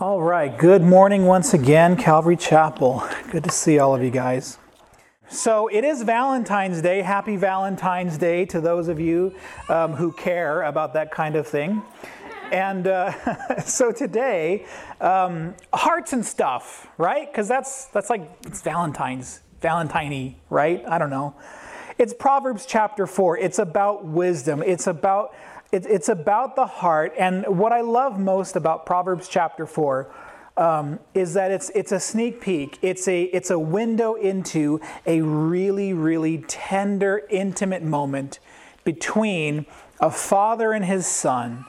All right, good morning once again, Calvary Chapel. Good to see all of you guys. So it is Valentine's Day. Happy Valentine's Day to those of you um, who care about that kind of thing. And uh, so today, um, hearts and stuff, right? Because that's that's like it's Valentine's, Valentine, right? I don't know. It's Proverbs chapter four. It's about wisdom. It's about it, it's about the heart. And what I love most about Proverbs chapter 4 um, is that it's, it's a sneak peek. It's a, it's a window into a really, really tender, intimate moment between a father and his son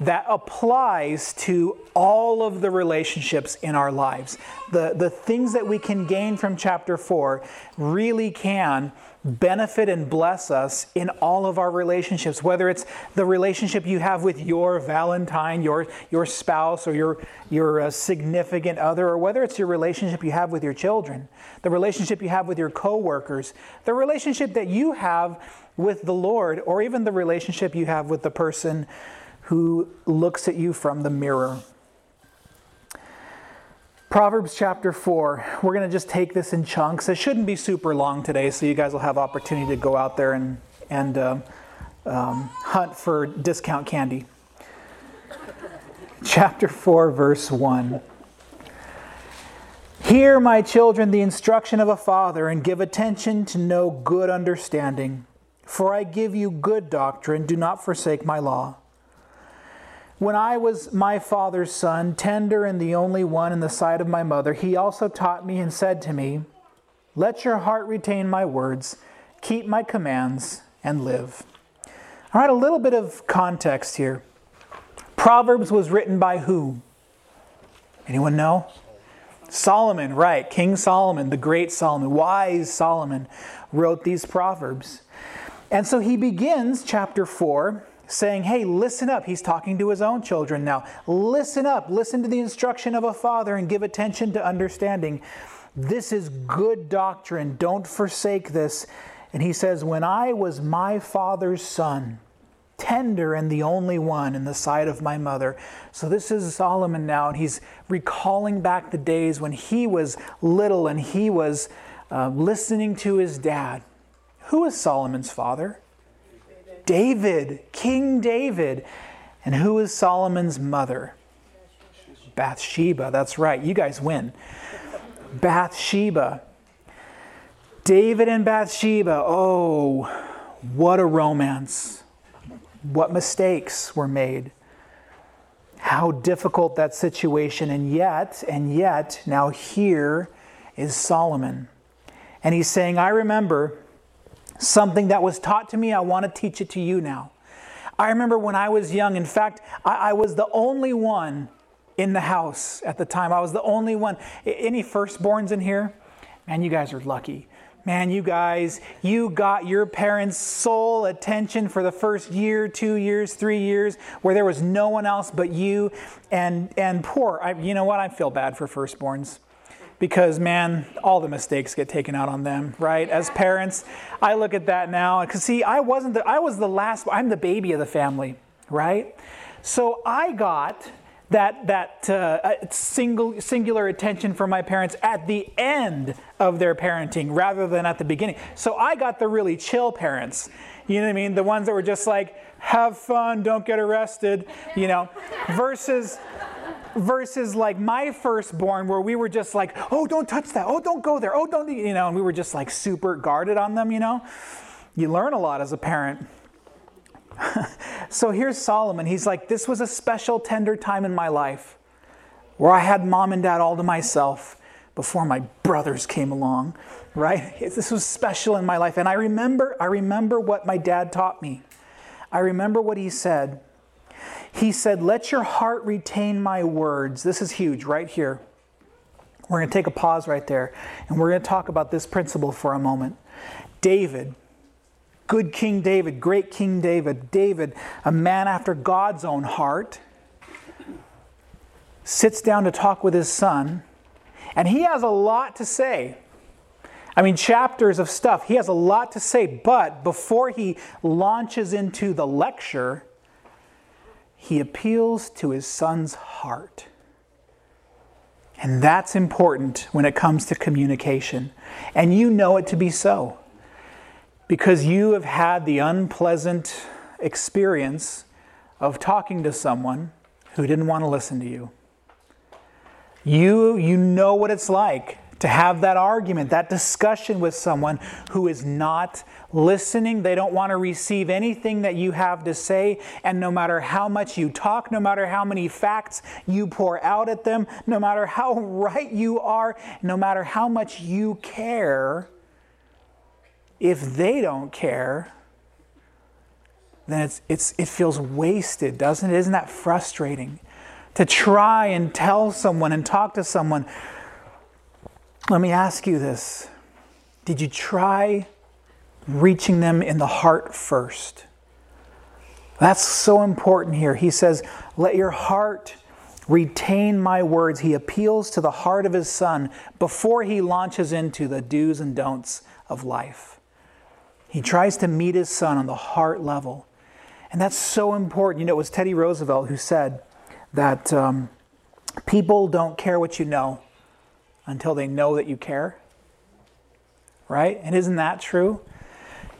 that applies to all of the relationships in our lives. The, the things that we can gain from chapter 4 really can benefit and bless us in all of our relationships, whether it's the relationship you have with your Valentine, your, your spouse, or your, your uh, significant other, or whether it's your relationship you have with your children, the relationship you have with your coworkers, the relationship that you have with the Lord, or even the relationship you have with the person who looks at you from the mirror. Proverbs chapter 4. We're going to just take this in chunks. It shouldn't be super long today, so you guys will have opportunity to go out there and, and uh, um, hunt for discount candy. chapter 4, verse 1. Hear, my children, the instruction of a father, and give attention to know good understanding. For I give you good doctrine, do not forsake my law. When I was my father's son, tender and the only one in the sight of my mother, he also taught me and said to me, Let your heart retain my words, keep my commands, and live. All right, a little bit of context here. Proverbs was written by who? Anyone know? Solomon, right. King Solomon, the great Solomon, wise Solomon, wrote these Proverbs. And so he begins chapter 4 saying, Hey, listen up. He's talking to his own children now. Listen up. Listen to the instruction of a father and give attention to understanding. This is good doctrine. Don't forsake this. And he says, When I was my father's son, tender and the only one in the sight of my mother. So this is Solomon now, and he's recalling back the days when he was little and he was uh, listening to his dad. Who is Solomon's father? David, King David. And who is Solomon's mother? Bathsheba. That's right. You guys win. Bathsheba. David and Bathsheba. Oh, what a romance. What mistakes were made. How difficult that situation. And yet, and yet, now here is Solomon. And he's saying, I remember something that was taught to me, I want to teach it to you now. I remember when I was young, in fact, I, I, was the only one in the house at the time. I was the only one. Any firstborns in here? Man, you guys are lucky. Man, you guys, you got your parents' sole attention for the first year, two years, three years, where there was no one else but you. And and poor, I, you know what? I feel bad for firstborns because man all the mistakes get taken out on them right? As parents i look at that now because see i wasn't the, i was the last i'm the baby of the family right? So i got that that uh, single singular attention from my parents at the end of their parenting rather than at the beginning. So i got the really chill parents you know what i mean? The ones that were just like have fun don't get arrested you know? Versus versus like my firstborn where we were just like oh don't touch that. Oh don't go there. Oh don't you know and we were just like super guarded on them you know? You learn a lot as a parent. So here's solomon. He's like this was a special tender time in my life where i had mom and dad all to myself before my brothers came along right? This was special in my life. And i remember i remember what my dad taught me. I remember what he said he said, Let your heart retain my words. This is huge right here. We're going to take a pause right there and we're going to talk about this principle for a moment. David, good King David, great King David, David, a man after God's own heart, sits down to talk with his son, and he has a lot to say. I mean, chapters of stuff. He has a lot to say, but before he launches into the lecture, he appeals to his son's heart. And that's important when it comes to communication. And you know it to be so because you have had the unpleasant experience of talking to someone who didn't want to listen to you. You, you know what it's like to have that argument, that discussion with someone who is not listening. They don't want to receive anything that you have to say. And no matter how much you talk, no matter how many facts you pour out at them, no matter how right you are, no matter how much you care, if they don't care, then it's, it's, it feels wasted, doesn't it? Isn't that frustrating? To try and tell someone and talk to someone let me ask you this Did you try reaching them in the heart first? That's so important here. He says, Let your heart retain my words. He appeals to the heart of his son before he launches into the do's and don'ts of life. He tries to meet his son on the heart level. And that's so important. You know, it was Teddy Roosevelt who said that um, people don't care what you know, until they know that you care. Right? And isn't that true?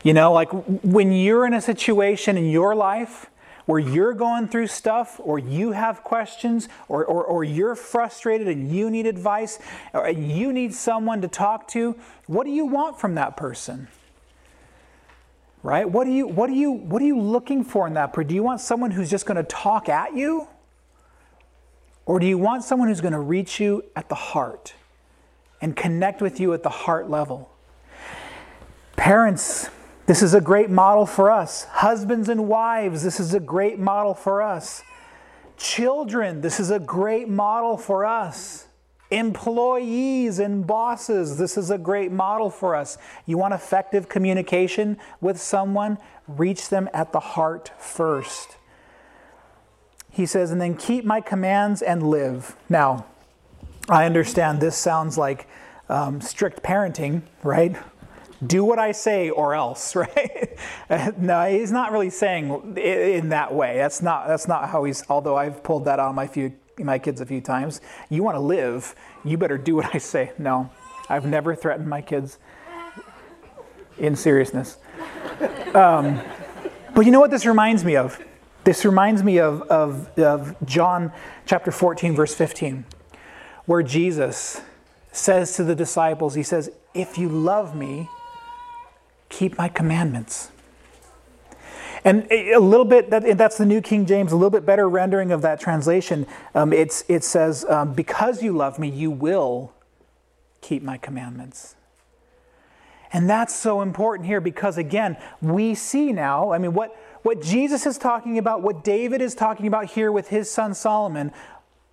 You know, like when you're in a situation in your life where you're going through stuff or you have questions or, or, or you're frustrated and you need advice or you need someone to talk to, what do you want from that person? Right? What do you what do you what are you looking for in that person? Do you want someone who's just going to talk at you? Or do you want someone who's going to reach you at the heart? And connect with you at the heart level. Parents, this is a great model for us. Husbands and wives, this is a great model for us. Children, this is a great model for us. Employees and bosses, this is a great model for us. You want effective communication with someone? Reach them at the heart first. He says, and then keep my commands and live. Now, I understand this sounds like um, strict parenting, right? Do what I say or else, right? no, he's not really saying in that way. That's not that's not how he's. Although I've pulled that on my few my kids a few times. You want to live, you better do what I say. No, I've never threatened my kids. In seriousness, um, but you know what this reminds me of? This reminds me of, of, of John chapter 14, verse 15 where Jesus says to the disciples, He says, If you love me, keep my commandments. And a little bit, that, that's the New King James, a little bit better rendering of that translation. Um, it's, it says, um, Because you love me, you will keep my commandments. And that's so important here because, again, we see now, I mean, what, what Jesus is talking about, what David is talking about here with his son Solomon,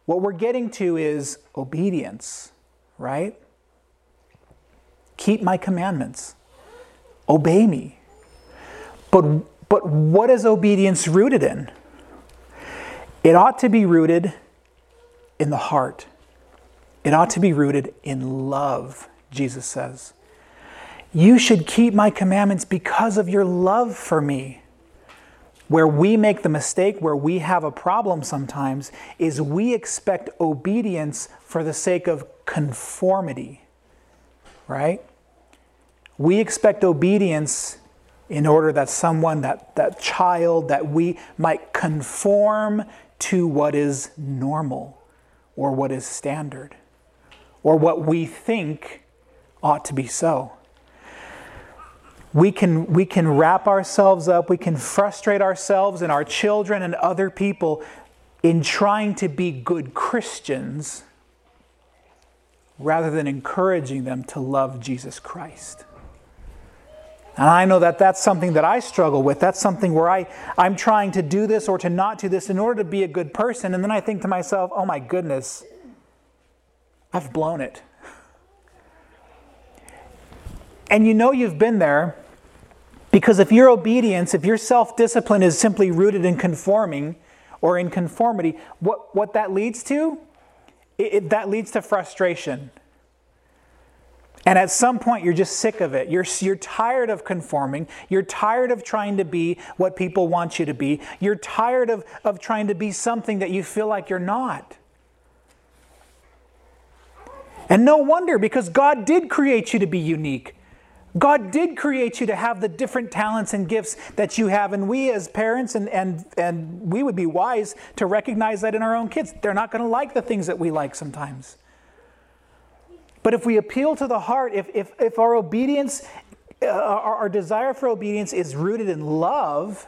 what we're getting to is obedience, right? Keep my commandments. Obey me. But, but what is obedience rooted in? It ought to be rooted in the heart. It ought to be rooted in love, Jesus says. You should keep my commandments because of your love for me. Where we make the mistake, where we have a problem sometimes, is we expect obedience for the sake of conformity, right? We expect obedience in order that someone, that, that child, that we might conform to what is normal or what is standard or what we think ought to be so we can, we can wrap ourselves up, we can frustrate ourselves and our children and other people in trying to be good Christians rather than encouraging them to love Jesus Christ. And I know that that's something that I struggle with. That's something where I, I'm trying to do this or to not do this in order to be a good person. And then I think to myself, oh my goodness, I've blown it. And you know you've been there because if your obedience, if your self discipline is simply rooted in conforming or in conformity, what, what that leads to, it, it, that leads to frustration. And at some point, you're just sick of it. You're, you're tired of conforming. You're tired of trying to be what people want you to be. You're tired of, of trying to be something that you feel like you're not. And no wonder, because God did create you to be unique. God did create you to have the different talents and gifts that you have. And we, as parents, and, and, and we would be wise to recognize that in our own kids. They're not going to like the things that we like sometimes. But if we appeal to the heart, if, if, if our obedience, uh, our, our desire for obedience is rooted in love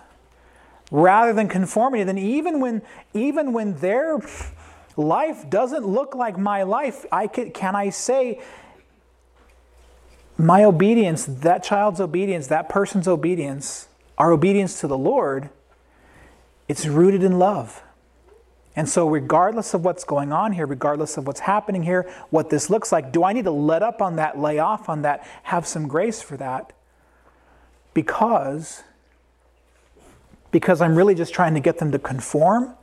rather than conformity, then even when, even when their life doesn't look like my life, I can, can I say, my obedience, that child's obedience, that person's obedience, our obedience to the Lord, it's rooted in love. And so, regardless of what's going on here, regardless of what's happening here, what this looks like, do I need to let up on that, lay off on that, have some grace for that? Because, because I'm really just trying to get them to conform?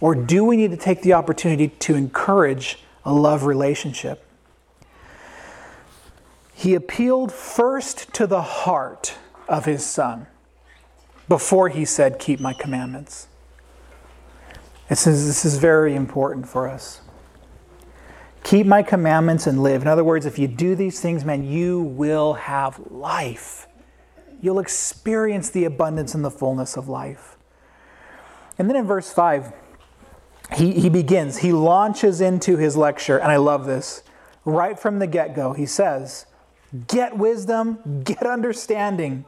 Or do we need to take the opportunity to encourage a love relationship? He appealed first to the heart of his son before he said, Keep my commandments. It says this is very important for us. Keep my commandments and live. In other words, if you do these things, man, you will have life. You'll experience the abundance and the fullness of life. And then in verse 5, he, he begins, he launches into his lecture, and I love this. Right from the get go, he says, Get wisdom, get understanding.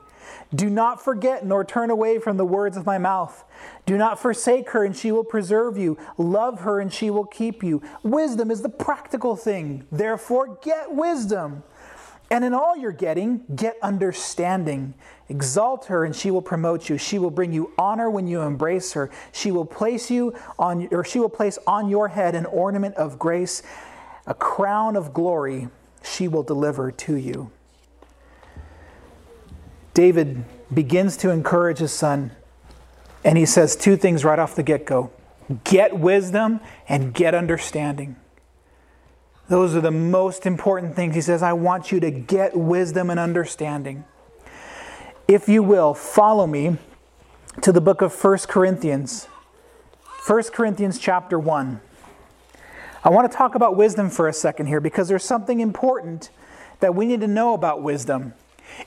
Do not forget nor turn away from the words of my mouth. Do not forsake her, and she will preserve you. Love her, and she will keep you. Wisdom is the practical thing. Therefore, get wisdom. And in all you're getting, get understanding. Exalt her, and she will promote you. She will bring you honor when you embrace her. She will place you on, or she will place on your head an ornament of grace, a crown of glory she will deliver to you. David begins to encourage his son, and he says two things right off the get go get wisdom and get understanding. Those are the most important things. He says, I want you to get wisdom and understanding. If you will, follow me to the book of 1 Corinthians. 1 Corinthians chapter 1. I want to talk about wisdom for a second here because there's something important that we need to know about wisdom.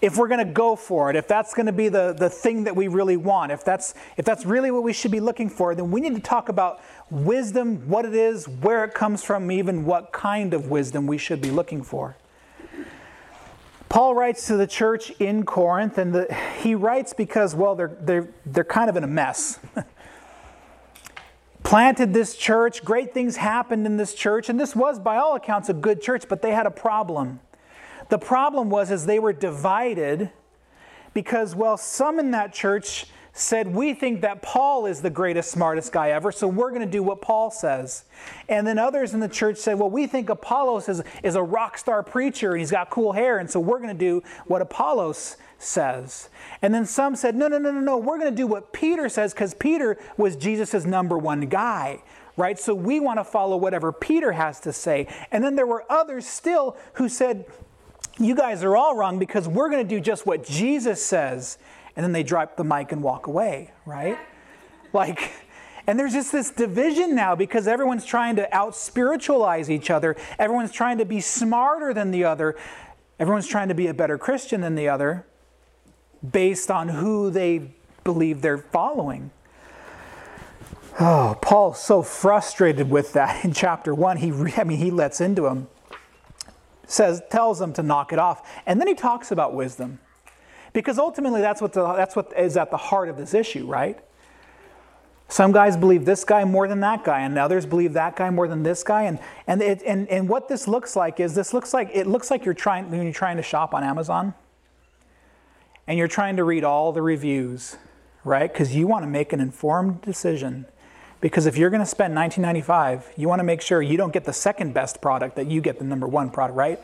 If we're going to go for it, if that's going to be the, the thing that we really want, if that's, if that's really what we should be looking for, then we need to talk about wisdom, what it is, where it comes from, even what kind of wisdom we should be looking for. Paul writes to the church in Corinth, and the, he writes because, well, they're, they're, they're kind of in a mess. planted this church, great things happened in this church, and this was by all accounts a good church, but they had a problem. The problem was as they were divided because well some in that church said we think that Paul is the greatest smartest guy ever, so we're going to do what Paul says. And then others in the church said, well we think Apollos is, is a rock star preacher and he's got cool hair, and so we're going to do what Apollos says. And then some said, no, no, no, no, no, we're going to do what Peter says because Peter was Jesus' number one guy, right? So we want to follow whatever Peter has to say. And then there were others still who said, you guys are all wrong because we're going to do just what Jesus says. And then they drop the mic and walk away, right? Like, and there's just this division now because everyone's trying to out spiritualize each other. Everyone's trying to be smarter than the other. Everyone's trying to be a better Christian than the other based on who they believe they're following. Oh, Paul's so frustrated with that in chapter one. He, I mean, he lets into him, says, tells them to knock it off, and then he talks about wisdom, because ultimately that's what the, that's what is at the heart of this issue, right? Some guys believe this guy more than that guy, and others believe that guy more than this guy. And, and, it, and, and what this looks like is this looks like it looks like you're trying when you're trying to shop on Amazon and you're trying to read all the reviews, right? Because you want to make an informed decision. Because if you're going to spend 19.95, you want to make sure you don't get the second best product, that you get the number one product, right?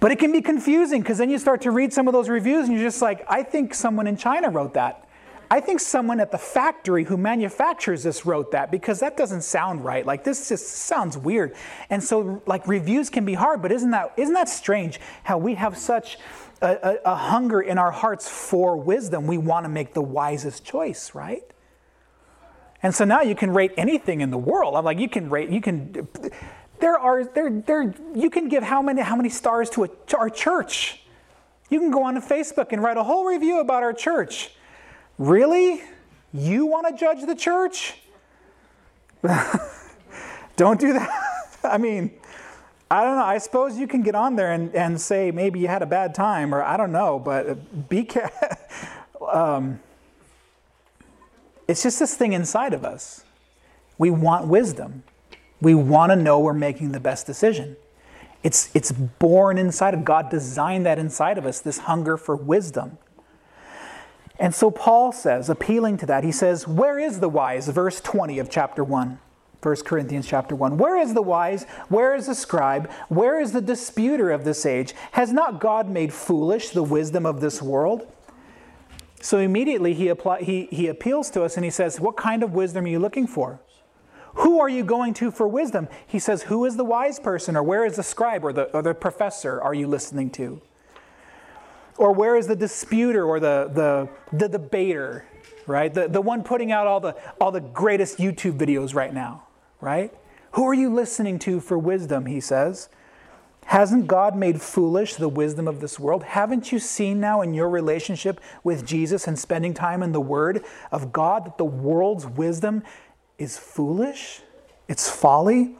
But it can be confusing because then you start to read some of those reviews and you're just like, I think someone in China wrote that. I think someone at the factory who manufactures this wrote that because that doesn't sound right. Like this just sounds weird. And so like reviews can be hard, but isn't that isn't that strange how we have such a, a, a hunger in our hearts for wisdom. We want to make the wisest choice, right? And so now you can rate anything in the world. I'm like, you can rate, you can, There are there there you can give how many how many stars to, a, to our church? You can go on to Facebook and write a whole review about our church. Really? You want to judge the church? Don't do that. I mean, I don't know. I suppose you can get on there and, and say maybe you had a bad time, or I don't know, but be careful. um, it's just this thing inside of us. We want wisdom. We want to know we're making the best decision. It's, it's born inside of God, designed that inside of us, this hunger for wisdom. And so Paul says, appealing to that, he says, Where is the wise? Verse 20 of chapter 1. 1 Corinthians chapter 1. Where is the wise? Where is the scribe? Where is the disputer of this age? Has not God made foolish the wisdom of this world? So immediately he, apply, he, he appeals to us and he says, What kind of wisdom are you looking for? Who are you going to for wisdom? He says, Who is the wise person? Or where is the scribe or the, or the professor are you listening to? Or where is the disputer or the, the, the debater, right? The, the one putting out all the, all the greatest YouTube videos right now? right? Who are you listening to for wisdom? He says. Hasn't God made foolish the wisdom of this world? Haven't you seen now in your relationship with Jesus and spending time in the Word of God that the world's wisdom is foolish? It's folly?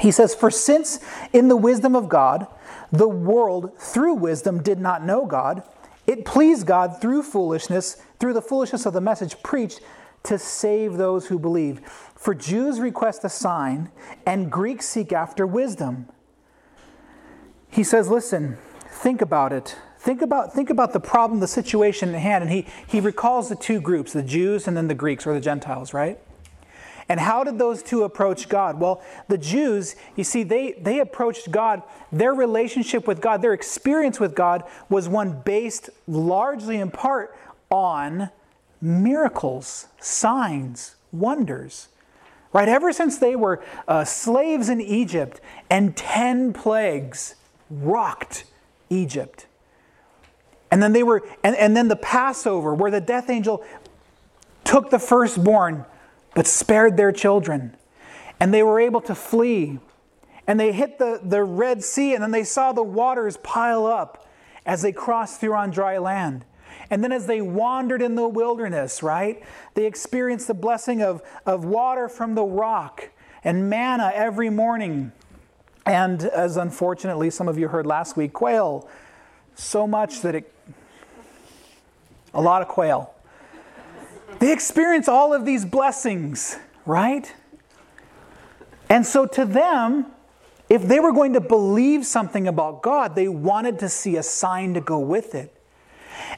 He says, For since in the wisdom of God, the world through wisdom did not know God, it pleased God through foolishness, through the foolishness of the message preached, to save those who believe. For Jews request a sign, and Greeks seek after wisdom. He says, Listen, think about it. Think about, think about the problem, the situation at hand. And he, he recalls the two groups, the Jews and then the Greeks or the Gentiles, right? And how did those two approach God? Well, the Jews, you see, they, they approached God, their relationship with God, their experience with God was one based largely in part on miracles, signs, wonders. Right? Ever since they were uh, slaves in Egypt and 10 plagues rocked Egypt. And then they were, and, and then the Passover, where the death angel took the firstborn but spared their children. And they were able to flee. And they hit the, the Red Sea, and then they saw the waters pile up as they crossed through on dry land. And then as they wandered in the wilderness, right, they experienced the blessing of, of water from the rock and manna every morning. And as unfortunately some of you heard last week, quail. So much that it, a lot of quail. They experience all of these blessings, right? And so to them, if they were going to believe something about God, they wanted to see a sign to go with it.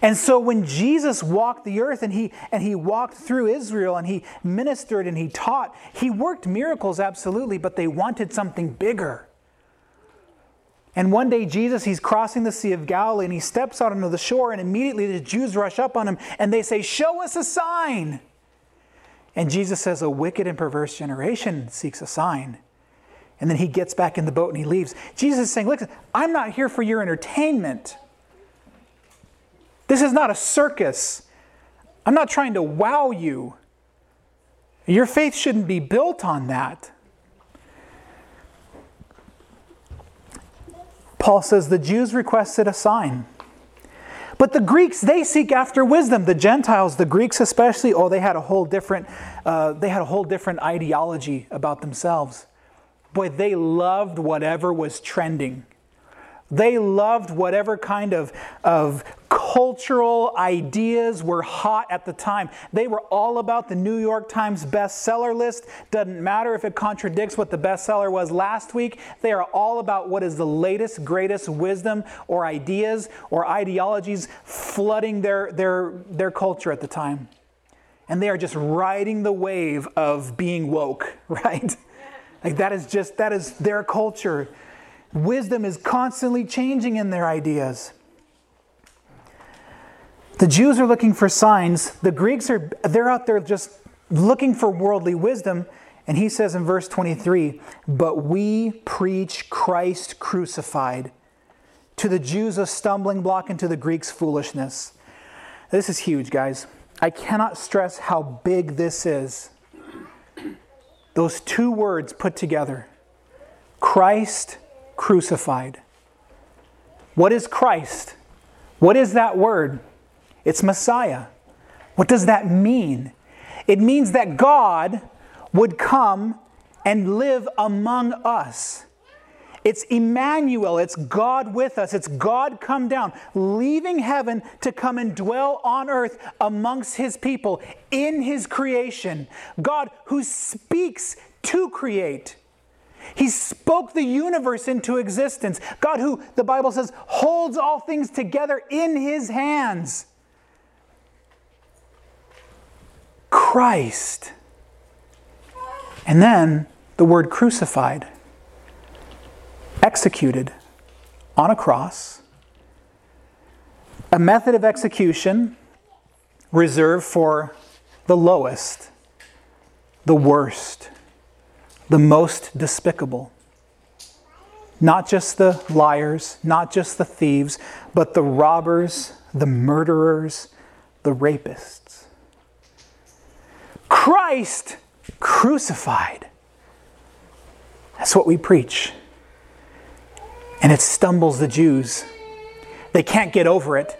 And so when Jesus walked the earth and he and he walked through Israel and he ministered and he taught, he worked miracles absolutely, but they wanted something bigger. And one day Jesus he's crossing the Sea of Galilee and he steps out onto the shore and immediately the Jews rush up on him and they say, "Show us a sign." And Jesus says, "A wicked and perverse generation seeks a sign." And then he gets back in the boat and he leaves. Jesus is saying, Look, I'm not here for your entertainment. This is not a circus. I'm not trying to wow you. Your faith shouldn't be built on that. Paul says the Jews requested a sign. But the Greeks, they seek after wisdom. The Gentiles, the Greeks especially, oh, they had a whole different, uh, they had a whole different ideology about themselves. Boy, they loved whatever was trending. They loved whatever kind of, of cultural ideas were hot at the time. They were all about the New York Times bestseller list. Doesn't matter if it contradicts what the bestseller was last week. They are all about what is the latest, greatest wisdom or ideas or ideologies flooding their, their, their culture at the time. And they are just riding the wave of being woke, right? Like that is just, that is their culture. Wisdom is constantly changing in their ideas. The Jews are looking for signs. The Greeks are they're out there just looking for worldly wisdom. And he says in verse 23, "But we preach Christ crucified, to the Jews a stumbling block and to the Greeks foolishness." This is huge, guys. I cannot stress how big this is. Those two words put together Christ crucified. What is Christ? What is that word? It's Messiah. What does that mean? It means that God would come and live among us. It's Emmanuel, it's God with us, it's God come down, leaving heaven to come and dwell on earth amongst his people in his creation. God who speaks to create. He spoke the universe into existence. God, who the Bible says holds all things together in his hands. Christ. And then the word crucified, executed on a cross, a method of execution reserved for the lowest, the worst, the most despicable. Not just the liars, not just the thieves, but the robbers, the murderers, the rapists. Christ crucified. That's what we preach. And it stumbles the Jews. They can't get over it.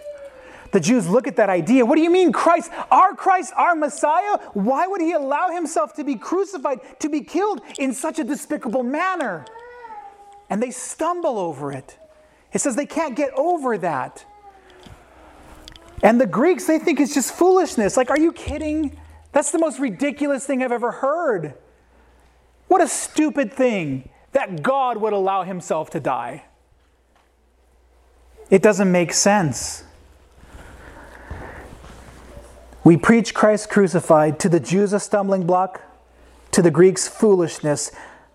The Jews look at that idea. What do you mean, Christ, our Christ, our Messiah? Why would he allow himself to be crucified, to be killed in such a despicable manner? And they stumble over it. It says they can't get over that. And the Greeks, they think it's just foolishness. Like, are you kidding? That's the most ridiculous thing I've ever heard. What a stupid thing that God would allow himself to die. It doesn't make sense. We preach Christ crucified, to the Jews a stumbling block, to the Greeks foolishness,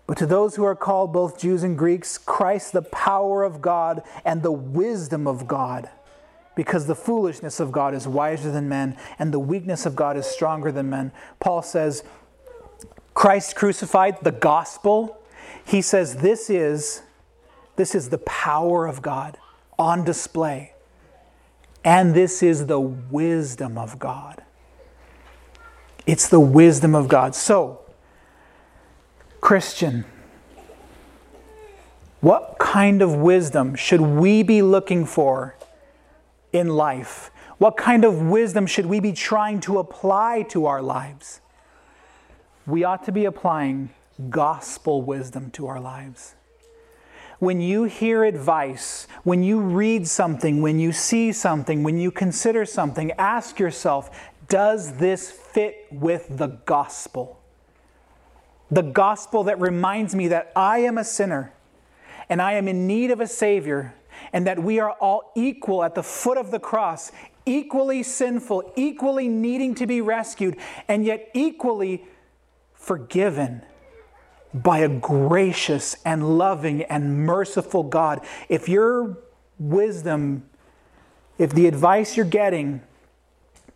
but to those who are called both Jews and Greeks, Christ the power of God and the wisdom of God. Because the foolishness of God is wiser than men, and the weakness of God is stronger than men. Paul says, Christ crucified, the gospel, he says this is this is the power of God on display. And this is the wisdom of God. It's the wisdom of God. So, Christian, what kind of wisdom should we be looking for in life? What kind of wisdom should we be trying to apply to our lives? We ought to be applying gospel wisdom to our lives when you hear advice, when you read something, when you see something, when you consider something, ask yourself does this fit with the gospel? The gospel that reminds me that I am a sinner and I am in need of a Savior, and that we are all equal at the foot of the cross, equally sinful, equally needing to be rescued, and yet equally forgiven by a gracious and loving and merciful God. If your wisdom, if the advice you're getting,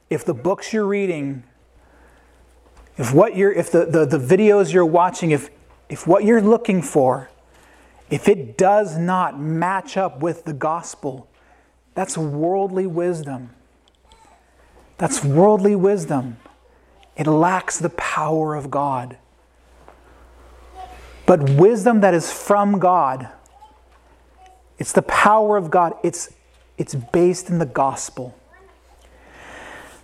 if the books you're reading, if what you're if the, the, the videos you're watching, if if what you're looking for, if it does not match up with the gospel, that's worldly wisdom. That's worldly wisdom. It lacks the power of God. But wisdom that is from God, it's the power of God, it's, it's based in the gospel.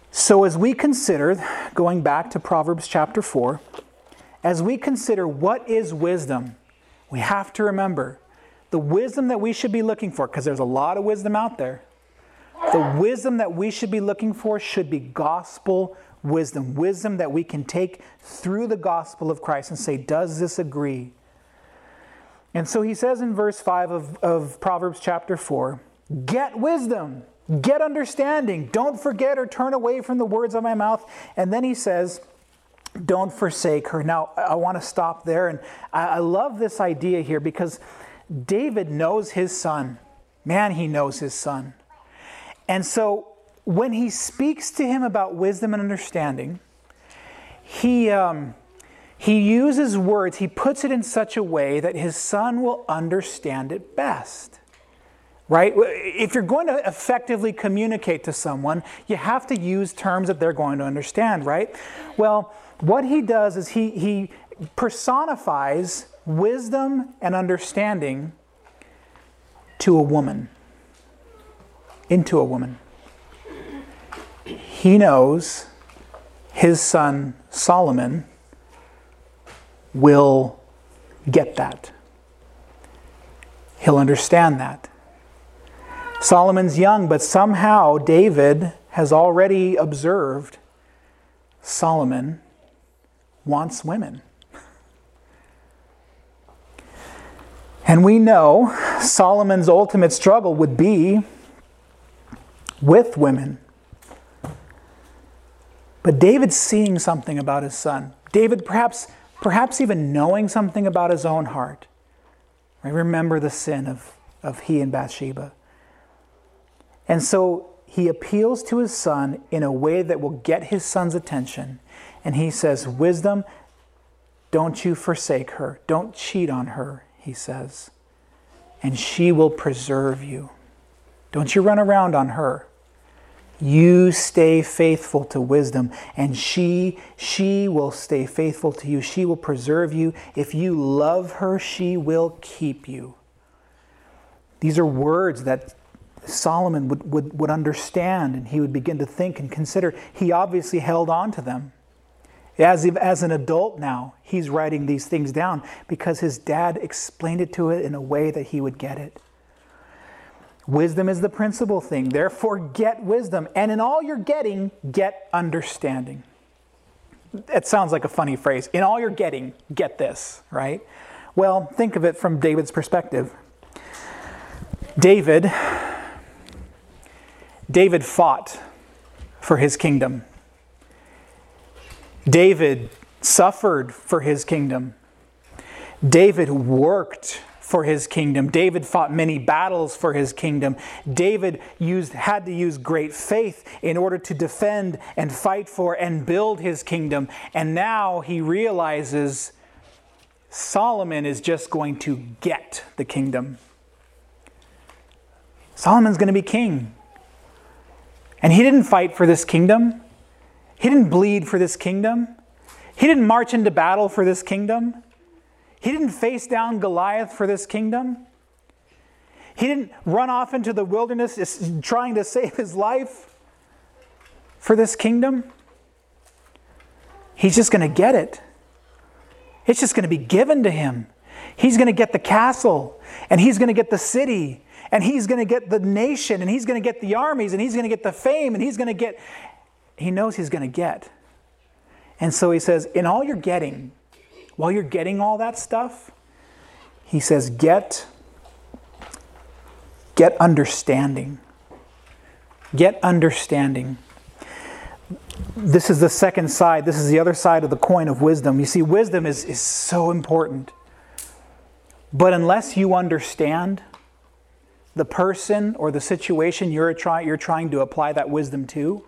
So, as we consider, going back to Proverbs chapter 4, as we consider what is wisdom, we have to remember the wisdom that we should be looking for, because there's a lot of wisdom out there. The wisdom that we should be looking for should be gospel wisdom, wisdom that we can take through the gospel of Christ and say, does this agree? And so he says in verse 5 of, of Proverbs chapter 4 get wisdom, get understanding, don't forget or turn away from the words of my mouth. And then he says, don't forsake her. Now, I want to stop there. And I, I love this idea here because David knows his son. Man, he knows his son. And so when he speaks to him about wisdom and understanding, he, um, he uses words, he puts it in such a way that his son will understand it best. Right? If you're going to effectively communicate to someone, you have to use terms that they're going to understand, right? Well, what he does is he, he personifies wisdom and understanding to a woman, into a woman. He knows his son Solomon will get that. He'll understand that. Solomon's young, but somehow David has already observed Solomon wants women. And we know Solomon's ultimate struggle would be with women. But David's seeing something about his son. David perhaps perhaps even knowing something about his own heart. I remember the sin of, of he and Bathsheba. And so he appeals to his son in a way that will get his son's attention. And he says, Wisdom, don't you forsake her. Don't cheat on her, he says. And she will preserve you. Don't you run around on her. You stay faithful to wisdom, and she, she will stay faithful to you. She will preserve you. If you love her, she will keep you. These are words that Solomon would, would, would understand and he would begin to think and consider. He obviously held on to them. As, as an adult now, he's writing these things down because his dad explained it to it in a way that he would get it. Wisdom is the principal thing. Therefore, get wisdom. And in all you're getting, get understanding. It sounds like a funny phrase. In all you're getting, get this, right? Well, think of it from David's perspective. David David fought for his kingdom. David suffered for his kingdom. David worked for his kingdom. David fought many battles for his kingdom. David used, had to use great faith in order to defend and fight for and build his kingdom. And now he realizes Solomon is just going to get the kingdom. Solomon's going to be king. And he didn't fight for this kingdom. He didn't bleed for this kingdom. He didn't march into battle for this kingdom. He didn't face down Goliath for this kingdom. He didn't run off into the wilderness trying to save his life for this kingdom. He's just going to get it. It's just going to be given to him. He's going to get the castle, and he's going to get the city, and he's going to get the nation, and he's going to get the armies, and he's going to get the fame, and he's going to get. He knows he's going to get. And so he says, In all you're getting, while you're getting all that stuff, he says, Get, get understanding. Get understanding. This is the second side. This is the other side of the coin of wisdom. You see, wisdom is, is so important. But unless you understand, the person or the situation you're, try, you're trying to apply that wisdom to,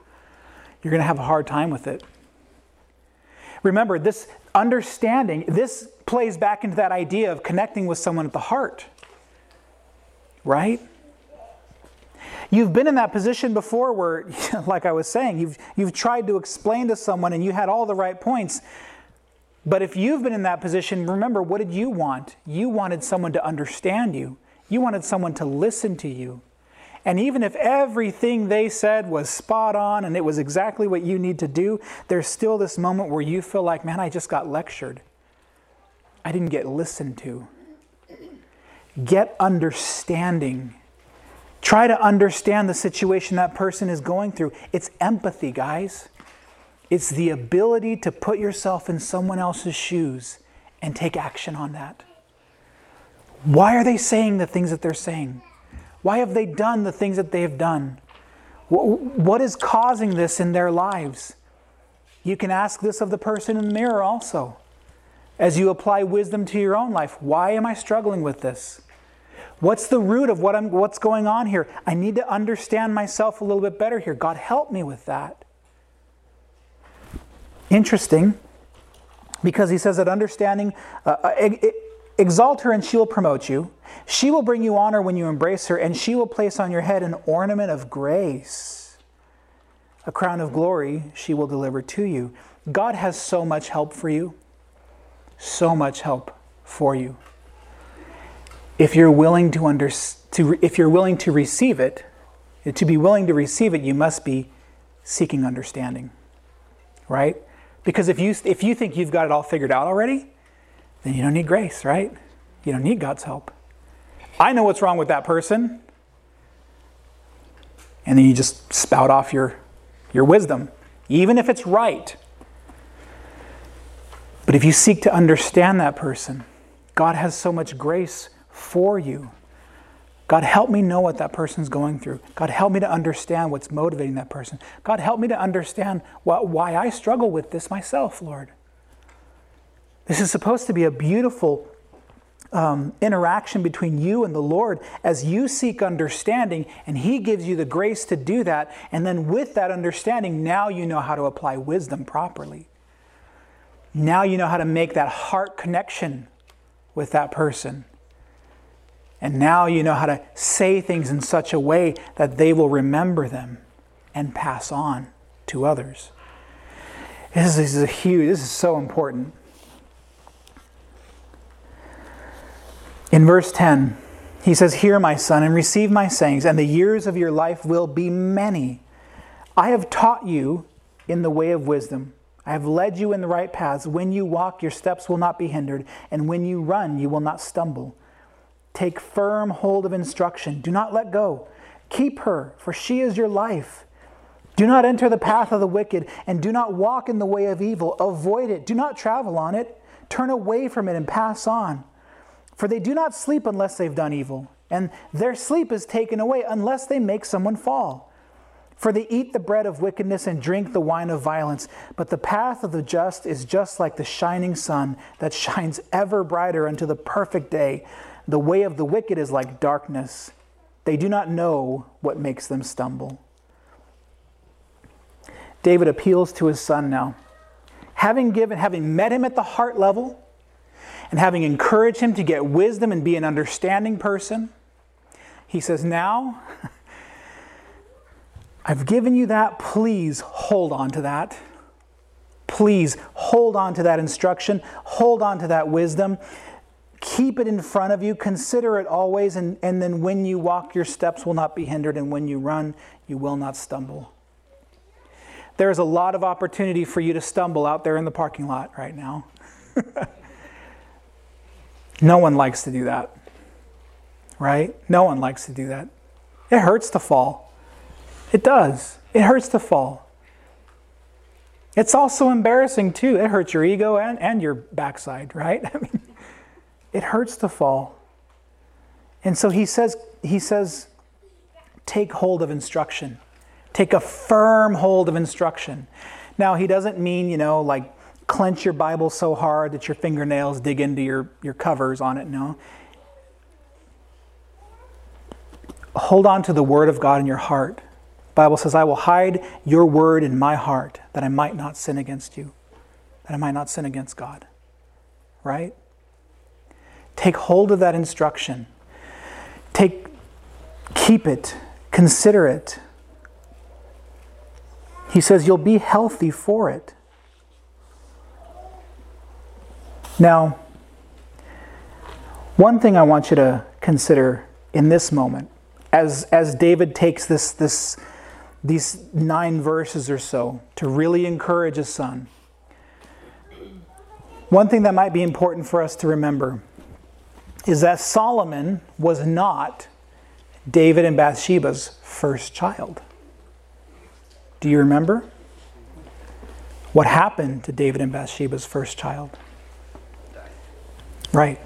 you're going to have a hard time with it. Remember, this understanding, this plays back into that idea of connecting with someone at the heart, right? You've been in that position before where, like I was saying, you've, you've tried to explain to someone and you had all the right points. But if you've been in that position, remember, what did you want? You wanted someone to understand you. You wanted someone to listen to you. And even if everything they said was spot on and it was exactly what you need to do, there's still this moment where you feel like, man, I just got lectured. I didn't get listened to. Get understanding. Try to understand the situation that person is going through. It's empathy, guys. It's the ability to put yourself in someone else's shoes and take action on that. Why are they saying the things that they're saying? Why have they done the things that they have done? What is causing this in their lives? You can ask this of the person in the mirror also. As you apply wisdom to your own life, why am I struggling with this? What's the root of what I'm, what's going on here? I need to understand myself a little bit better here. God, help me with that. Interesting, because he says that understanding, uh, it, uh, Exalt her, and she will promote you. She will bring you honor when you embrace her, and she will place on your head an ornament of grace. A crown of glory she will deliver to you. God has so much help for you. So much help. for you. If you're willing to, under, to if you're willing to receive it, to be willing to receive it, you must be seeking understanding. Right? Because if you if you think you've got it all figured out already, then you don't need grace, right? You don't need God's help. I know what's wrong with that person. And then you just spout off your, your wisdom, even if it's right. But if you seek to understand that person, God has so much grace for you. God, help me know what that person's going through. God, help me to understand what's motivating that person. God, help me to understand what, why I struggle with this myself, Lord. This is supposed to be a beautiful um, interaction between you and the Lord as you seek understanding, and He gives you the grace to do that. And then, with that understanding, now you know how to apply wisdom properly. Now you know how to make that heart connection with that person. And now you know how to say things in such a way that they will remember them and pass on to others. This is, a huge, this is so important. In verse 10, he says, Hear, my son, and receive my sayings, and the years of your life will be many. I have taught you in the way of wisdom. I have led you in the right paths. When you walk, your steps will not be hindered, and when you run, you will not stumble. Take firm hold of instruction. Do not let go. Keep her, for she is your life. Do not enter the path of the wicked, and do not walk in the way of evil. Avoid it. Do not travel on it. Turn away from it and pass on. For they do not sleep unless they've done evil, and their sleep is taken away unless they make someone fall. For they eat the bread of wickedness and drink the wine of violence. But the path of the just is just like the shining sun that shines ever brighter unto the perfect day. The way of the wicked is like darkness. They do not know what makes them stumble. David appeals to his son now. Having given, having met him at the heart level, and having encouraged him to get wisdom and be an understanding person, he says, Now, I've given you that. Please hold on to that. Please hold on to that instruction. Hold on to that wisdom. Keep it in front of you. Consider it always. And, and then when you walk, your steps will not be hindered. And when you run, you will not stumble. There's a lot of opportunity for you to stumble out there in the parking lot right now. No one likes to do that, right? No one likes to do that. It hurts to fall. It does. It hurts to fall. It's also embarrassing too. It hurts your ego and, and your backside, right? I mean, it hurts to fall. And so he says, he says, take hold of instruction. Take a firm hold of instruction. Now, he doesn't mean, you know, like clench your Bible so hard that your fingernails dig into your, your covers on it. No. Hold on to the word of God in your heart. The Bible says, I will hide your word in my heart that I might not sin against you, that I might not sin against God. Right? Take hold of that instruction. Take keep it, consider it. He says you'll be healthy for it. Now, one thing I want you to consider in this moment, as, as David takes this, this, these nine verses or so to really encourage his son, one thing that might be important for us to remember is that Solomon was not David and Bathsheba's first child. Do you remember? What happened to David and Bathsheba's first child? Right.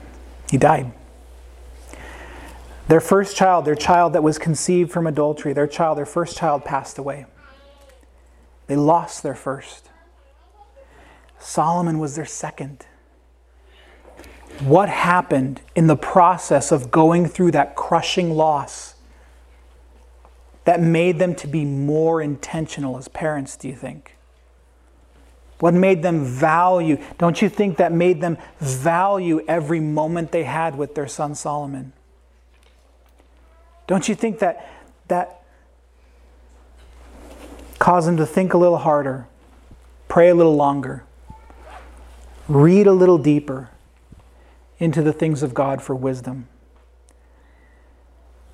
He died. Their first child, their child that was conceived from adultery, their child, their first child passed away. They lost their first. Solomon was their second. What happened in the process of going through that crushing loss that made them to be more intentional as parents, do you think? What made them value? Don't you think that made them value every moment they had with their son Solomon? Don't you think that that caused them to think a little harder, pray a little longer, read a little deeper, into the things of God for wisdom.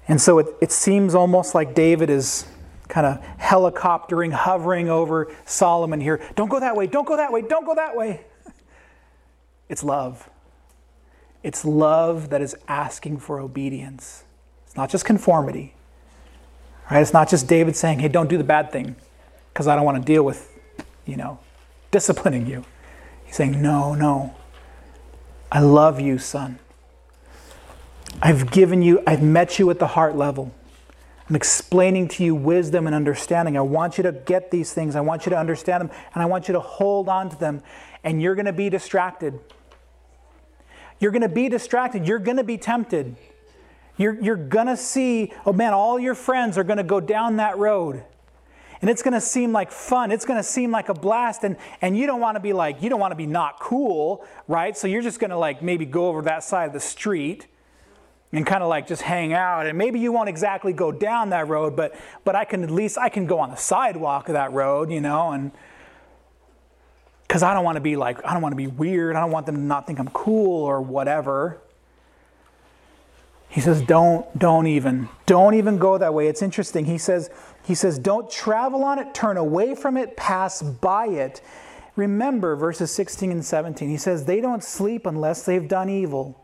And so it, it seems almost like David is kind of helicoptering, hovering over Solomon here. Don't go that way, don't go that way, don't go that way. It's love. It's love that is asking for obedience. It's not just conformity. Right? It's not just David saying, hey, don't do the bad thing because I don't want to deal with, you know, disciplining you. He's saying, no, no. I love you, son. I've given you, I've met you at the heart level. I'm explaining to you wisdom and understanding. I want you to get these things. I want you to understand them, and I want you to hold on to them. And you're going to be distracted. You're going to be distracted. You're going to be tempted. You're, you're going to see, oh man, all your friends are going to go down that road. And it's going to seem like fun. It's going to seem like a blast. And, and you don't want to be like, you don't want to be not cool, right? So you're just going to like maybe go over that side of the street and kind of like just hang out. And maybe you won't exactly go down that road but but i can at least i can go on the sidewalk of that road you know and because i don't want to be like i don't want to be weird. I don't want them to not think i'm cool or whatever. He says don't don't even don't even go that way. It's interesting. He says he says don't travel on it. Turn away from it. Pass by it. Remember verses 16 and 17 he says they don't sleep unless they've done evil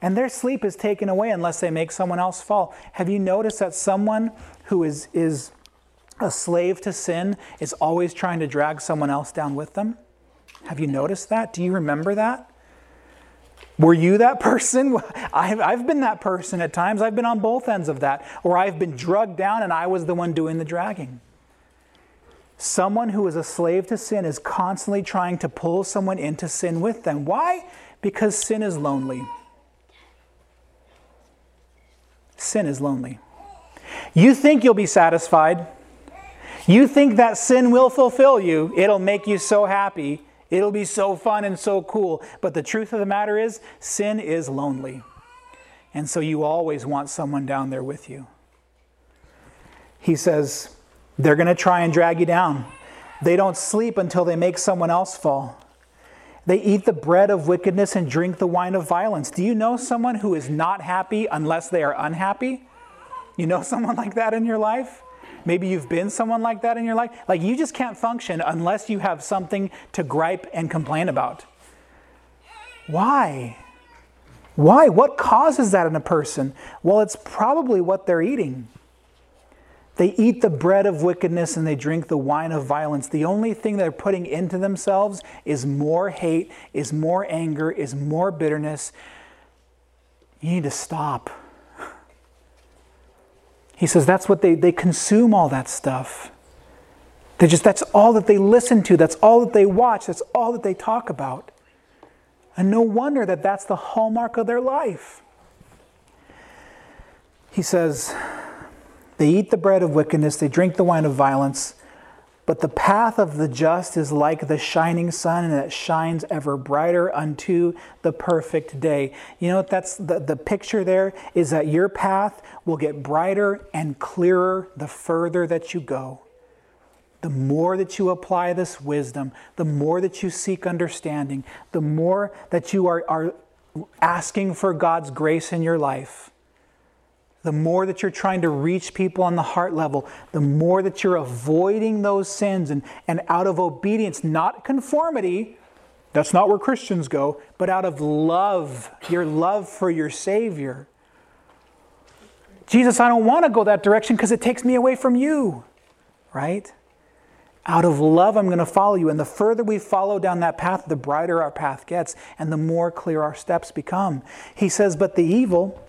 and their sleep is taken away unless they make someone else fall. Have you noticed that someone who is, is a slave to sin is always trying to drag someone else down with them? Have you noticed that? Do you remember that? Were you that person? I've, I've been that person at times. I've been on both ends of that, or I've been drugged down and I was the one doing the dragging. Someone who is a slave to sin is constantly trying to pull someone into sin with them. Why? Because sin is lonely. Sin is lonely. You think you'll be satisfied. You think that sin will fulfill you. It'll make you so happy. It'll be so fun and so cool. But the truth of the matter is, sin is lonely. And so you always want someone down there with you. He says, they're going to try and drag you down. They don't sleep until they make someone else fall. They eat the bread of wickedness and drink the wine of violence. Do you know someone who is not happy unless they are unhappy? You know someone like that in your life? Maybe you've been someone like that in your life. Like you just can't function unless you have something to gripe and complain about. Why? Why? What causes that in a person? Well, it's probably what they're eating. They eat the bread of wickedness and they drink the wine of violence. The only thing they're putting into themselves is more hate, is more anger, is more bitterness. You need to stop. He says that's what they, they consume all that stuff. They just that's all that they listen to, that's all that they watch, that's all that they talk about. And no wonder that that's the hallmark of their life. He says, they eat the bread of wickedness, they drink the wine of violence. But the path of the just is like the shining sun, and it shines ever brighter unto the perfect day. You know, what that's the, the picture there is that your path will get brighter and clearer the further that you go. The more that you apply this wisdom, the more that you seek understanding, the more that you are, are asking for God's grace in your life the more that you're trying to reach people on the heart level, the more that you're avoiding those sins and, and out of obedience, not conformity, that's not where Christians go, but out of love, your love for your Savior. Jesus, I don't want to go that direction because it takes me away from you, right? Out of love, I'm going to follow you. And the further we follow down that path, the brighter our path gets and the more clear our steps become. He says, But the evil,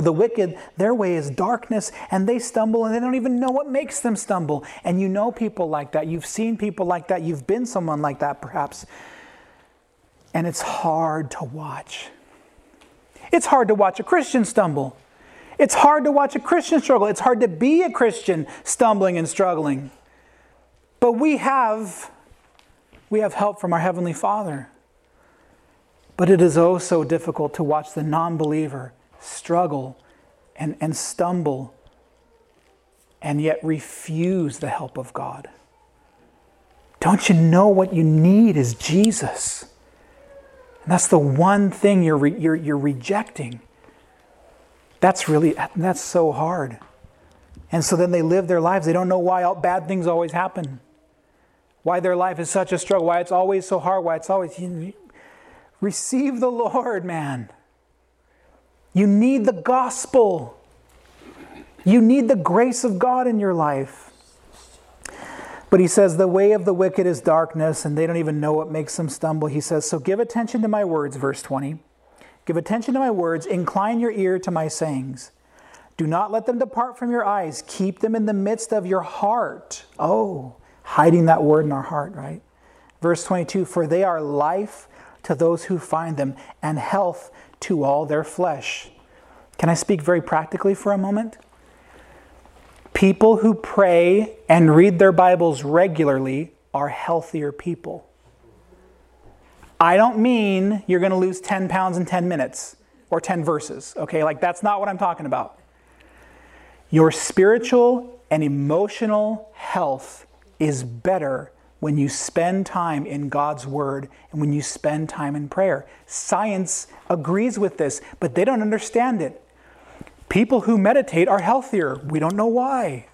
the wicked, their way is darkness, and they stumble and they don't even know what makes them stumble. And you know people like that. You've seen people like that. You've been someone like that, perhaps. And it's hard to watch. It's hard to watch a Christian stumble. It's hard to watch a Christian struggle. It's hard to be a Christian stumbling and struggling. But we have we have help from our heavenly Father. But it is oh so difficult to watch the non-believer struggle and, and stumble and yet refuse the help of God. Don't you know what you need is Jesus? And that's the one thing you're, re- you're, you're rejecting. That's really, that's so hard. And so then they live their lives. They don't know why all bad things always happen. Why their life is such a struggle. Why it's always so hard. Why it's always. You, receive the Lord, man. You need the gospel. You need the grace of God in your life. But he says, The way of the wicked is darkness, and they don't even know what makes them stumble. He says, So give attention to my words, verse 20. Give attention to my words, incline your ear to my sayings. Do not let them depart from your eyes. Keep them in the midst of your heart. Oh, hiding that word in our heart, right? Verse 22 For they are life to those who find them and health to all their flesh. Can I speak very practically for a moment? People who pray and read their Bibles regularly are healthier people. I don't mean you're going to lose 10 pounds in 10 minutes or 10 verses, okay? Like, that's not what I'm talking about. Your spiritual and emotional health is better when you spend time in God's Word and when you spend time in prayer. Science agrees with this, but they don't understand it. People who meditate are healthier. We don't know why.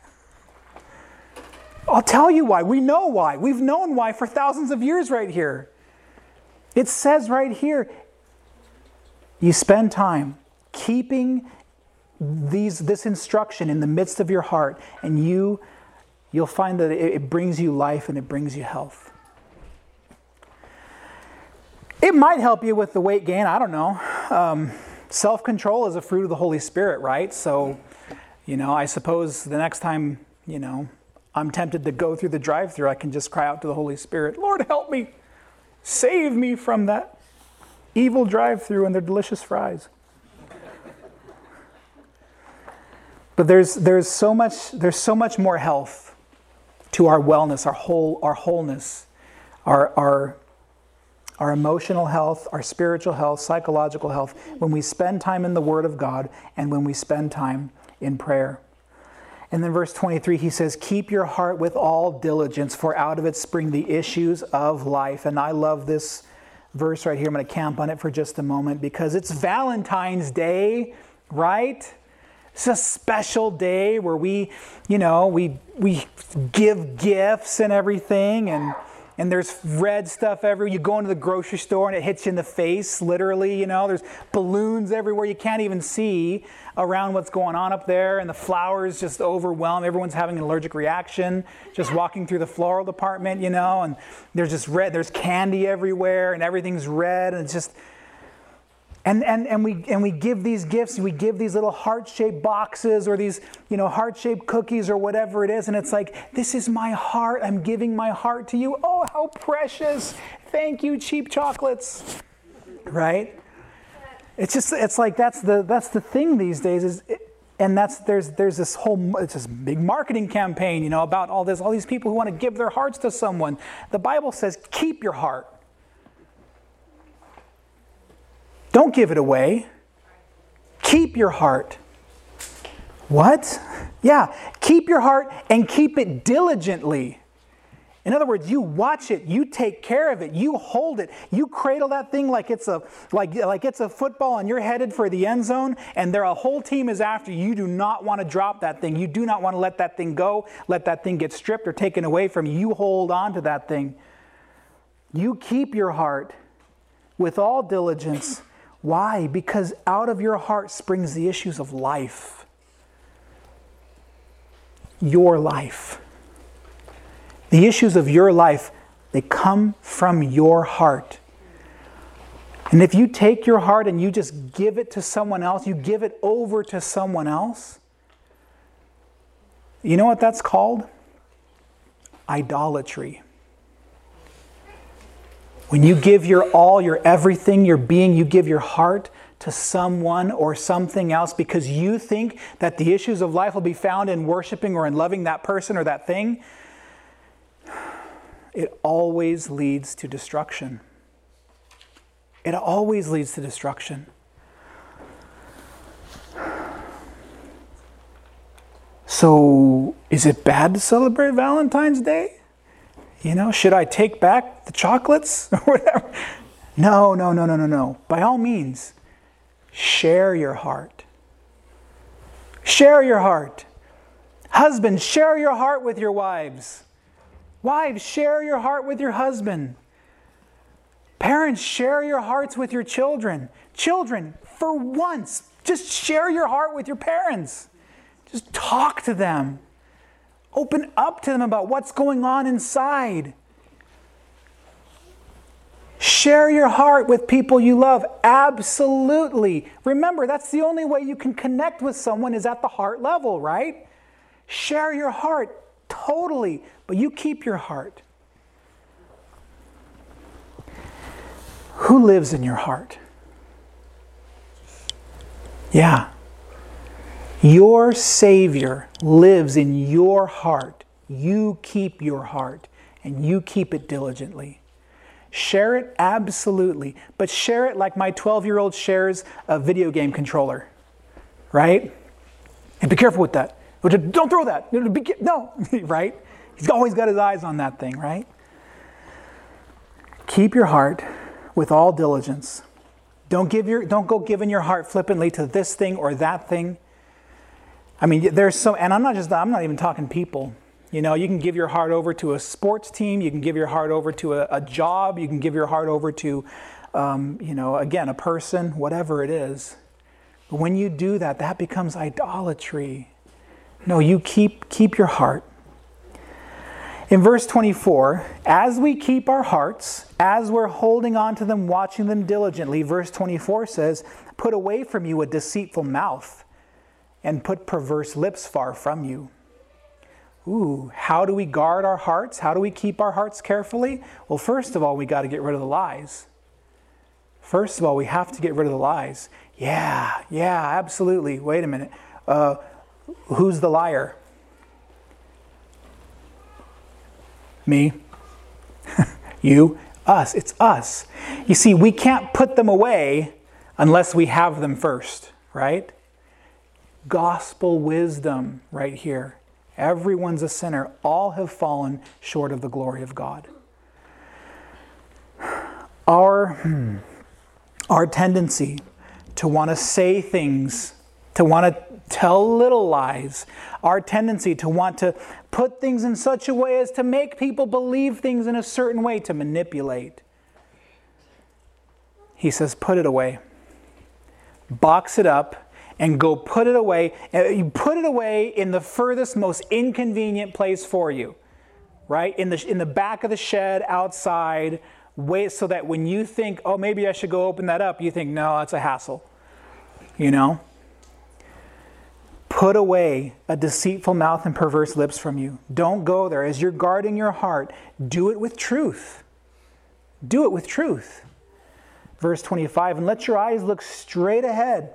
I'll tell you why. We know why. We've known why for thousands of years right here. It says right here you spend time keeping these, this instruction in the midst of your heart, and you, you'll find that it, brings you life and it brings you health. It might help you with the weight gain. I don't know. Um, Self control is a fruit of the Holy Spirit, right? So, you know, I suppose the next time, you know, I'm tempted to go through the drive through, I can just cry out to the Holy Spirit, Lord, help me. Save me from that evil drive through and their delicious fries. But there's, there's, so much, there's so much more health to our wellness, our whole, our wholeness, our, our, our emotional health, our spiritual health, psychological health, when we spend time in the Word of God and when we spend time in prayer. And then verse 23, he says, Keep your heart with all diligence, for out of it spring the issues of life. And I love this verse right here. I'm going to camp on it for just a moment because it's Valentine's Day, right? It's a special day where we, you know, we we give gifts and everything and and there's red stuff everywhere. You go into the grocery store and it hits you in the face, literally, you know. There's balloons everywhere. You can't even see around what's going on up there, and the flowers just overwhelm. Everyone's having an allergic reaction just walking through the floral department, you know, and there's just red, there's candy everywhere, and everything's red, and it's just and, and, and, we, and we give these gifts, we give these little heart shaped boxes or these you know, heart shaped cookies or whatever it is. And it's like, this is my heart. I'm giving my heart to you. Oh, how precious. Thank you, cheap chocolates. Right? It's just, it's like that's the, that's the thing these days is, and that's, there's, there's this whole, it's this big marketing campaign, you know, about all this, all these people who want to give their hearts to someone. The Bible says, keep your heart. Don't give it away. Keep your heart. What? Yeah, keep your heart and keep it diligently. In other words, you watch it, you take care of it, you hold it, you cradle that thing like it's a like like it's a football and you're headed for the end zone and there a whole team is after you. You do not want to drop that thing. You do not want to let that thing go, let that thing get stripped or taken away from you. You hold on to that thing. You keep your heart with all diligence why? Because out of your heart springs the issues of life. Your life. The issues of your life, they come from your heart. And if you take your heart and you just give it to someone else, you give it over to someone else, you know what that's called? Idolatry. When you give your all, your everything, your being, you give your heart to someone or something else because you think that the issues of life will be found in worshiping or in loving that person or that thing, it always leads to destruction. It always leads to destruction. So, is it bad to celebrate Valentine's Day? You know, should I take back the chocolates or whatever? No, no, no, no, no, no. By all means, share your heart. Share your heart. Husbands, share your heart with your wives. Wives, share your heart with your husband. Parents, share your hearts with your children. Children, for once, just share your heart with your parents. Just talk to them. Open up to them about what's going on inside. Share your heart with people you love. Absolutely. Remember, that's the only way you can connect with someone is at the heart level, right? Share your heart totally, but you keep your heart. Who lives in your heart? Yeah. Your Savior lives in your heart. You keep your heart and you keep it diligently. Share it absolutely, but share it like my 12 year old shares a video game controller, right? And be careful with that. Don't throw that. No, right? He's always got his eyes on that thing, right? Keep your heart with all diligence. Don't, give your, don't go giving your heart flippantly to this thing or that thing. I mean, there's so, and I'm not just, I'm not even talking people. You know, you can give your heart over to a sports team, you can give your heart over to a, a job, you can give your heart over to, um, you know, again, a person, whatever it is. But when you do that, that becomes idolatry. No, you keep, keep your heart. In verse 24, as we keep our hearts, as we're holding on to them, watching them diligently, verse 24 says, Put away from you a deceitful mouth and put perverse lips far from you. Ooh, how do we guard our hearts? How do we keep our hearts carefully? Well, first of all, we got to get rid of the lies. First of all, we have to get rid of the lies. Yeah, yeah, absolutely. Wait a minute. Uh, who's the liar? Me? you? Us. It's us. You see, we can't put them away unless we have them first, right? Gospel wisdom right here. Everyone's a sinner. All have fallen short of the glory of God. Our, hmm, our tendency to want to say things, to want to tell little lies, our tendency to want to put things in such a way as to make people believe things in a certain way, to manipulate. He says, put it away. Box it up and go put it away. Uh, you put it away in the furthest, most inconvenient place for you, right? In the, in the back of the shed, outside, wait so that when you think, oh, maybe I should go open that up, you think, no, that's a hassle. You know? Put away a deceitful mouth and perverse lips from you. Don't go there. As you're guarding your heart, do it with truth. Do it with truth. Verse 25, and let your eyes look straight ahead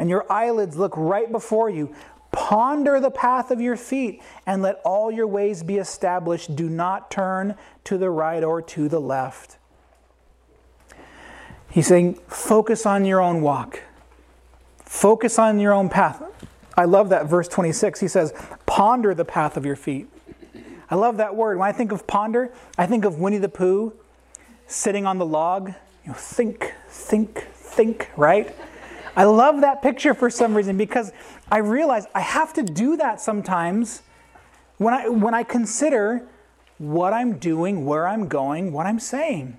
and your eyelids look right before you. Ponder the path of your feet, and let all your ways be established. Do not turn to the right or to the left. He's saying, focus on your own walk, focus on your own path. I love that verse 26. He says, ponder the path of your feet. I love that word. When I think of ponder, I think of Winnie the Pooh sitting on the log. You know, think, think, think, right? I love that picture for some reason because I realize I have to do that sometimes when I, when I consider what I'm doing, where I'm going, what I'm saying.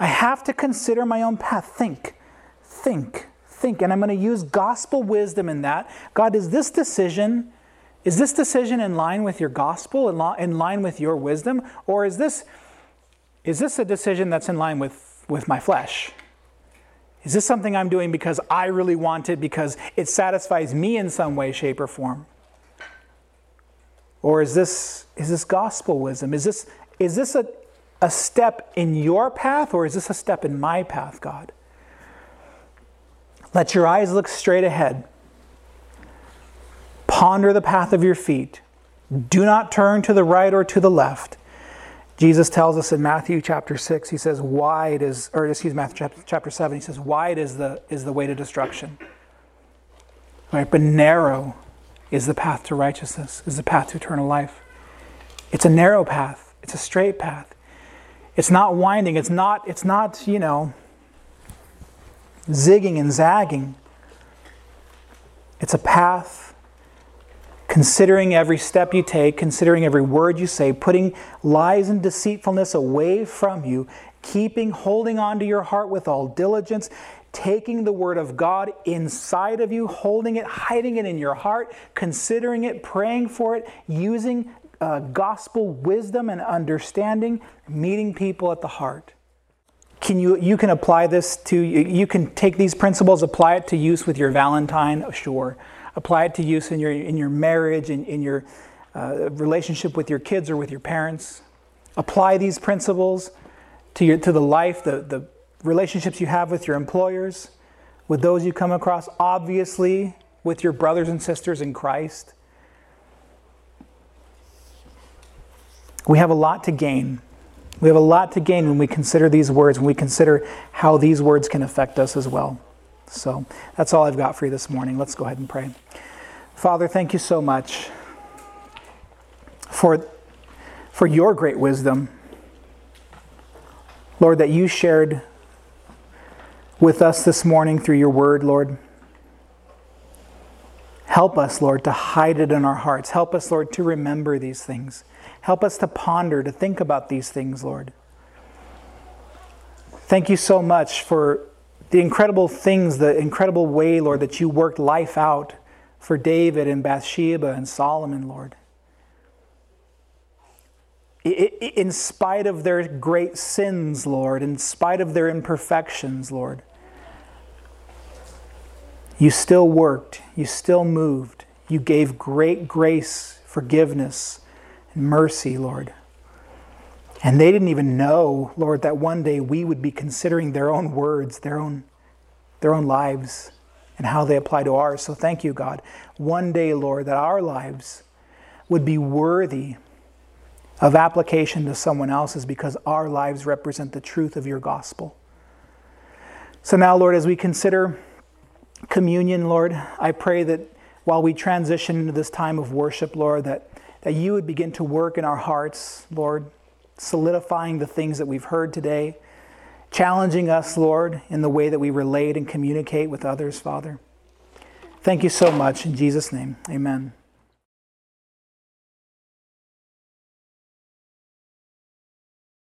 I have to consider my own path. Think, think, think. And I'm going to use gospel wisdom in that. God, is this decision, is this decision in line with your gospel, in line with your wisdom? Or is this, is this a decision that's in line with, with my flesh? Is this something I'm doing because I really want it, because it satisfies me in some way, shape, or form? Or is this, is this gospel wisdom? Is this, is this a, a step in your path, or is this a step in my path, God? Let your eyes look straight ahead. Ponder the path of your feet. Do not turn to the right or to the left. Jesus tells us in Matthew chapter 6, he says, wide is, or excuse me, Matthew chapter 7, he says, wide is the, is the way to destruction. Right? But narrow is the path to righteousness, is the path to eternal life. It's a narrow path, it's a straight path. It's not winding. It's not, it's not, you know, zigging and zagging. It's a path. Considering every step you take, considering every word you say, putting lies and deceitfulness away from you, keeping, holding on to your heart with all diligence, taking the word of God inside of you, holding it, hiding it in your heart, considering it, praying for it, using uh, gospel wisdom and understanding, meeting people at the heart. Can you, you can apply this to, you can take these principles, apply it to use with your Valentine, sure. Apply it to use in your, in your marriage, in, in your uh, relationship with your kids or with your parents. Apply these principles to, your, to the life, the, the relationships you have with your employers, with those you come across, obviously with your brothers and sisters in Christ. We have a lot to gain. We have a lot to gain when we consider these words, when we consider how these words can affect us as well. So that's all I've got for you this morning. Let's go ahead and pray. Father, thank you so much for, for your great wisdom. Lord, that you shared with us this morning through your word, Lord. Help us, Lord, to hide it in our hearts. Help us, Lord, to remember these things. Help us to ponder, to think about these things, Lord. Thank you so much for the incredible things, the incredible way, Lord, that you worked life out for David and Bathsheba and Solomon, Lord. In spite of their great sins, Lord, in spite of their imperfections, Lord, you still worked, you still moved, you gave great grace, forgiveness, and mercy, Lord. And they didn't even know, Lord, that one day we would be considering their own words, their own, their own lives, and how they apply to ours. So thank you, God. One day, Lord, that our lives would be worthy of application to someone else's because our lives represent the truth of your gospel. So now, Lord, as we consider communion, Lord, I pray that while we transition into this time of worship, Lord, that, that you would begin to work in our hearts, Lord, solidifying the things that we've heard today, challenging us, Lord, in the way that we relate and communicate with others, Father. Thank you so much. In Jesus' name, amen.